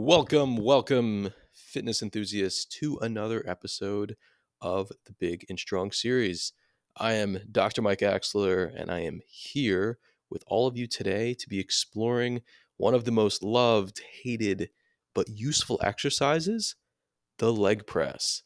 Welcome, welcome, fitness enthusiasts, to another episode of the Big and Strong series. I am Dr. Mike Axler, and I am here with all of you today to be exploring one of the most loved, hated, but useful exercises the leg press.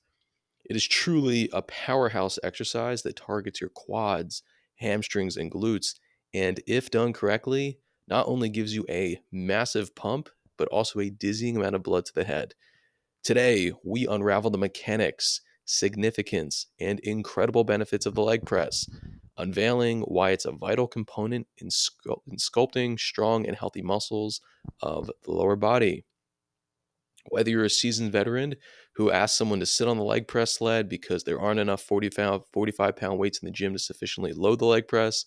It is truly a powerhouse exercise that targets your quads, hamstrings, and glutes, and if done correctly, not only gives you a massive pump, but also a dizzying amount of blood to the head. Today, we unravel the mechanics, significance, and incredible benefits of the leg press, unveiling why it's a vital component in, in sculpting strong and healthy muscles of the lower body. Whether you're a seasoned veteran who asks someone to sit on the leg press sled because there aren't enough 45, 45 pound weights in the gym to sufficiently load the leg press,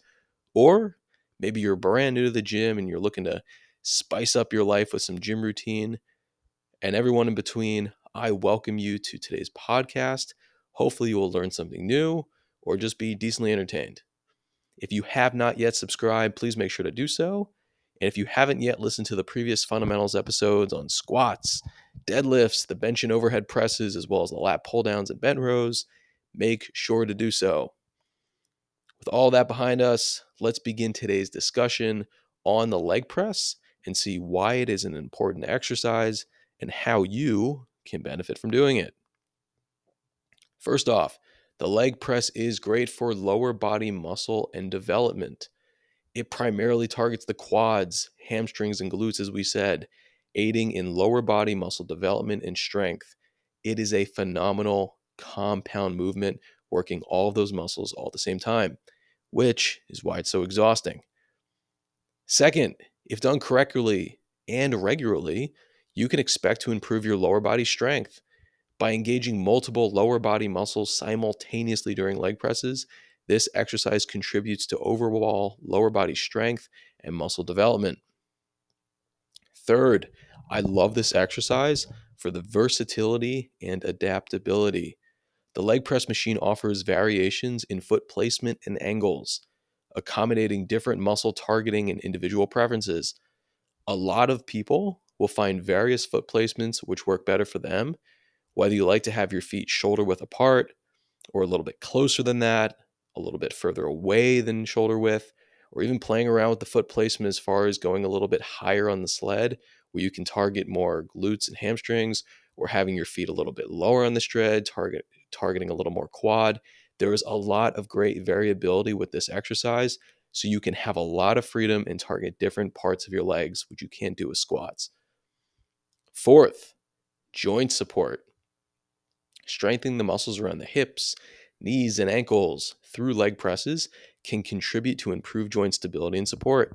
or maybe you're brand new to the gym and you're looking to spice up your life with some gym routine, and everyone in between, I welcome you to today's podcast. Hopefully, you will learn something new or just be decently entertained. If you have not yet subscribed, please make sure to do so. And if you haven't yet listened to the previous fundamentals episodes on squats, deadlifts, the bench and overhead presses, as well as the lat pull downs and bent rows, make sure to do so. With all that behind us, let's begin today's discussion on the leg press and see why it is an important exercise and how you can benefit from doing it. First off, the leg press is great for lower body muscle and development. It primarily targets the quads, hamstrings, and glutes, as we said, aiding in lower body muscle development and strength. It is a phenomenal compound movement, working all of those muscles all at the same time, which is why it's so exhausting. Second, if done correctly and regularly, you can expect to improve your lower body strength. By engaging multiple lower body muscles simultaneously during leg presses, this exercise contributes to overall lower body strength and muscle development. Third, I love this exercise for the versatility and adaptability. The leg press machine offers variations in foot placement and angles accommodating different muscle targeting and individual preferences. A lot of people will find various foot placements which work better for them, whether you like to have your feet shoulder width apart or a little bit closer than that, a little bit further away than shoulder width, or even playing around with the foot placement as far as going a little bit higher on the sled where you can target more glutes and hamstrings or having your feet a little bit lower on the tread, target targeting a little more quad. There is a lot of great variability with this exercise, so you can have a lot of freedom and target different parts of your legs, which you can't do with squats. Fourth, joint support. Strengthening the muscles around the hips, knees, and ankles through leg presses can contribute to improved joint stability and support.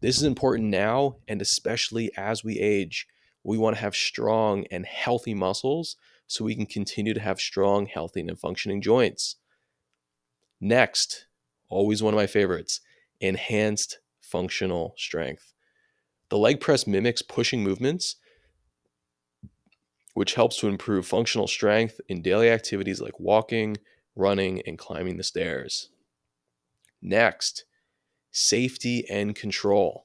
This is important now and especially as we age. We want to have strong and healthy muscles so we can continue to have strong, healthy, and functioning joints. Next, always one of my favorites enhanced functional strength. The leg press mimics pushing movements, which helps to improve functional strength in daily activities like walking, running, and climbing the stairs. Next, safety and control.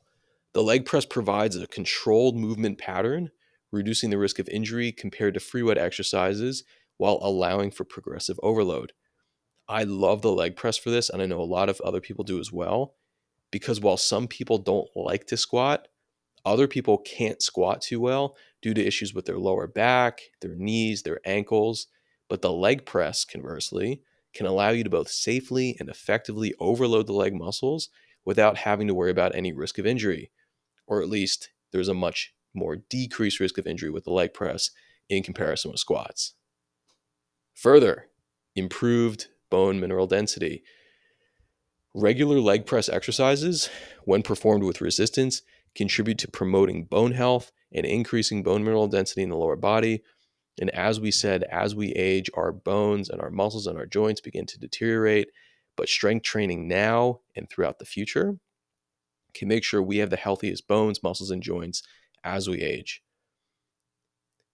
The leg press provides a controlled movement pattern reducing the risk of injury compared to free weight exercises while allowing for progressive overload. I love the leg press for this, and I know a lot of other people do as well. Because while some people don't like to squat, other people can't squat too well due to issues with their lower back, their knees, their ankles. But the leg press, conversely, can allow you to both safely and effectively overload the leg muscles without having to worry about any risk of injury. Or at least there's a much more decreased risk of injury with the leg press in comparison with squats. Further, improved bone mineral density. Regular leg press exercises, when performed with resistance, contribute to promoting bone health and increasing bone mineral density in the lower body. And as we said, as we age, our bones and our muscles and our joints begin to deteriorate. But strength training now and throughout the future can make sure we have the healthiest bones, muscles, and joints as we age.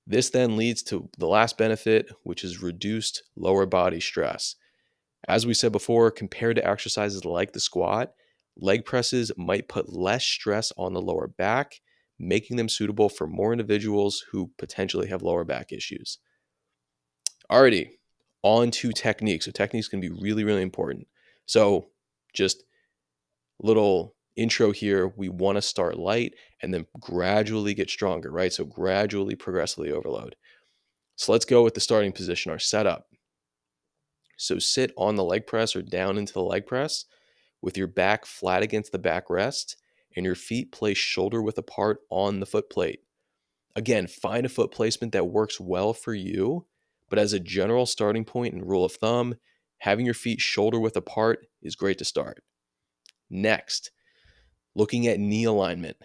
This then leads to the last benefit, which is reduced lower body stress. As we said before, compared to exercises like the squat, leg presses might put less stress on the lower back, making them suitable for more individuals who potentially have lower back issues. Alrighty, on to technique. So, techniques can be really, really important. So, just little intro here. We want to start light and then gradually get stronger, right? So, gradually, progressively overload. So, let's go with the starting position, our setup. So, sit on the leg press or down into the leg press with your back flat against the backrest and your feet placed shoulder width apart on the foot plate. Again, find a foot placement that works well for you, but as a general starting point and rule of thumb, having your feet shoulder width apart is great to start. Next, looking at knee alignment.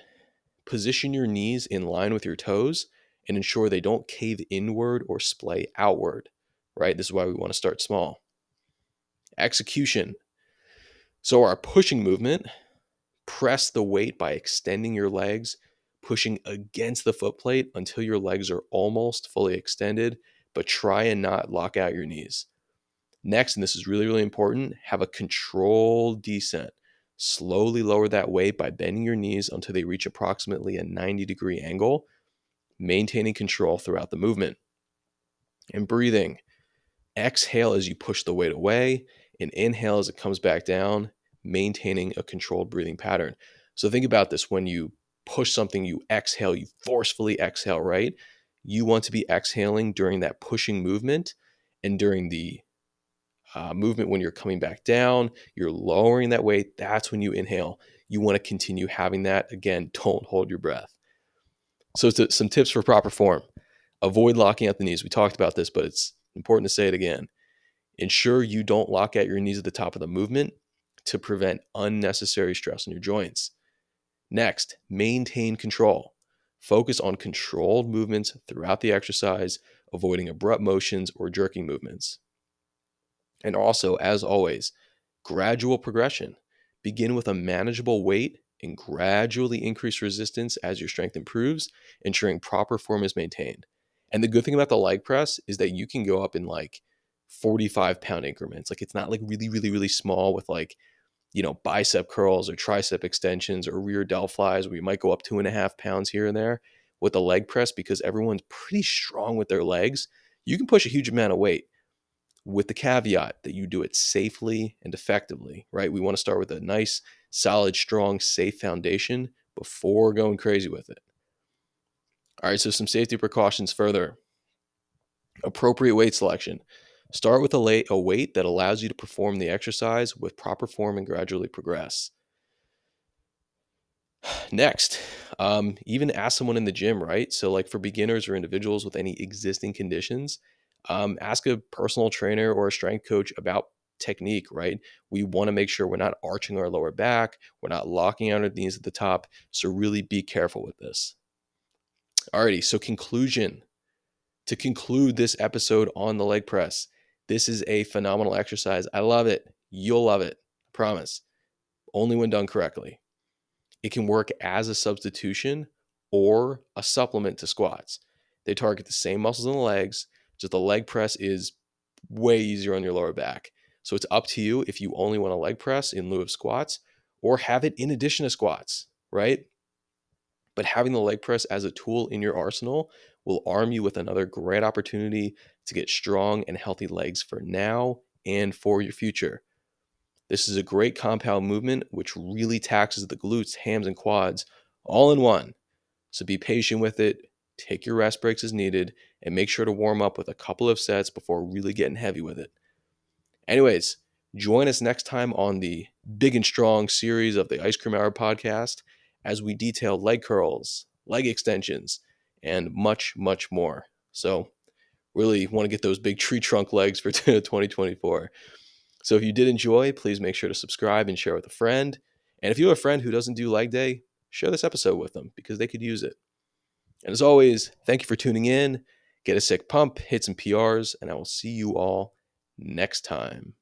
Position your knees in line with your toes and ensure they don't cave inward or splay outward, right? This is why we want to start small. Execution. So, our pushing movement Press the weight by extending your legs, pushing against the foot plate until your legs are almost fully extended, but try and not lock out your knees. Next, and this is really, really important, have a controlled descent. Slowly lower that weight by bending your knees until they reach approximately a 90 degree angle, maintaining control throughout the movement. And breathing. Exhale as you push the weight away, and inhale as it comes back down, maintaining a controlled breathing pattern. So think about this when you push something, you exhale, you forcefully exhale, right? You want to be exhaling during that pushing movement and during the uh, movement when you're coming back down, you're lowering that weight. That's when you inhale. You want to continue having that. Again, don't hold your breath. So, some tips for proper form avoid locking out the knees. We talked about this, but it's important to say it again. Ensure you don't lock out your knees at the top of the movement to prevent unnecessary stress on your joints. Next, maintain control. Focus on controlled movements throughout the exercise, avoiding abrupt motions or jerking movements. And also, as always, gradual progression. Begin with a manageable weight and gradually increase resistance as your strength improves, ensuring proper form is maintained. And the good thing about the leg press is that you can go up in like 45 pound increments. Like it's not like really, really, really small with like you know, bicep curls or tricep extensions or rear delt flies where you might go up two and a half pounds here and there with the leg press because everyone's pretty strong with their legs. You can push a huge amount of weight with the caveat that you do it safely and effectively, right? We want to start with a nice, solid, strong, safe foundation before going crazy with it. All right, so some safety precautions further. Appropriate weight selection. Start with a, a weight that allows you to perform the exercise with proper form and gradually progress. Next, um, even ask someone in the gym, right? So, like for beginners or individuals with any existing conditions, um, ask a personal trainer or a strength coach about technique, right? We want to make sure we're not arching our lower back, we're not locking out our knees at the top. So, really be careful with this. Alrighty, so conclusion. To conclude this episode on the leg press, this is a phenomenal exercise. I love it. You'll love it. I promise. Only when done correctly. It can work as a substitution or a supplement to squats. They target the same muscles in the legs, just the leg press is way easier on your lower back. So it's up to you if you only want a leg press in lieu of squats or have it in addition to squats, right? But having the leg press as a tool in your arsenal will arm you with another great opportunity to get strong and healthy legs for now and for your future. This is a great compound movement which really taxes the glutes, hams, and quads all in one. So be patient with it, take your rest breaks as needed, and make sure to warm up with a couple of sets before really getting heavy with it. Anyways, join us next time on the Big and Strong series of the Ice Cream Hour podcast as we detail leg curls, leg extensions, and much, much more. So, really want to get those big tree trunk legs for 2024. So, if you did enjoy, please make sure to subscribe and share with a friend. And if you have a friend who doesn't do leg day, share this episode with them because they could use it. And as always, thank you for tuning in. Get a sick pump, hit some PRs, and I will see you all next time.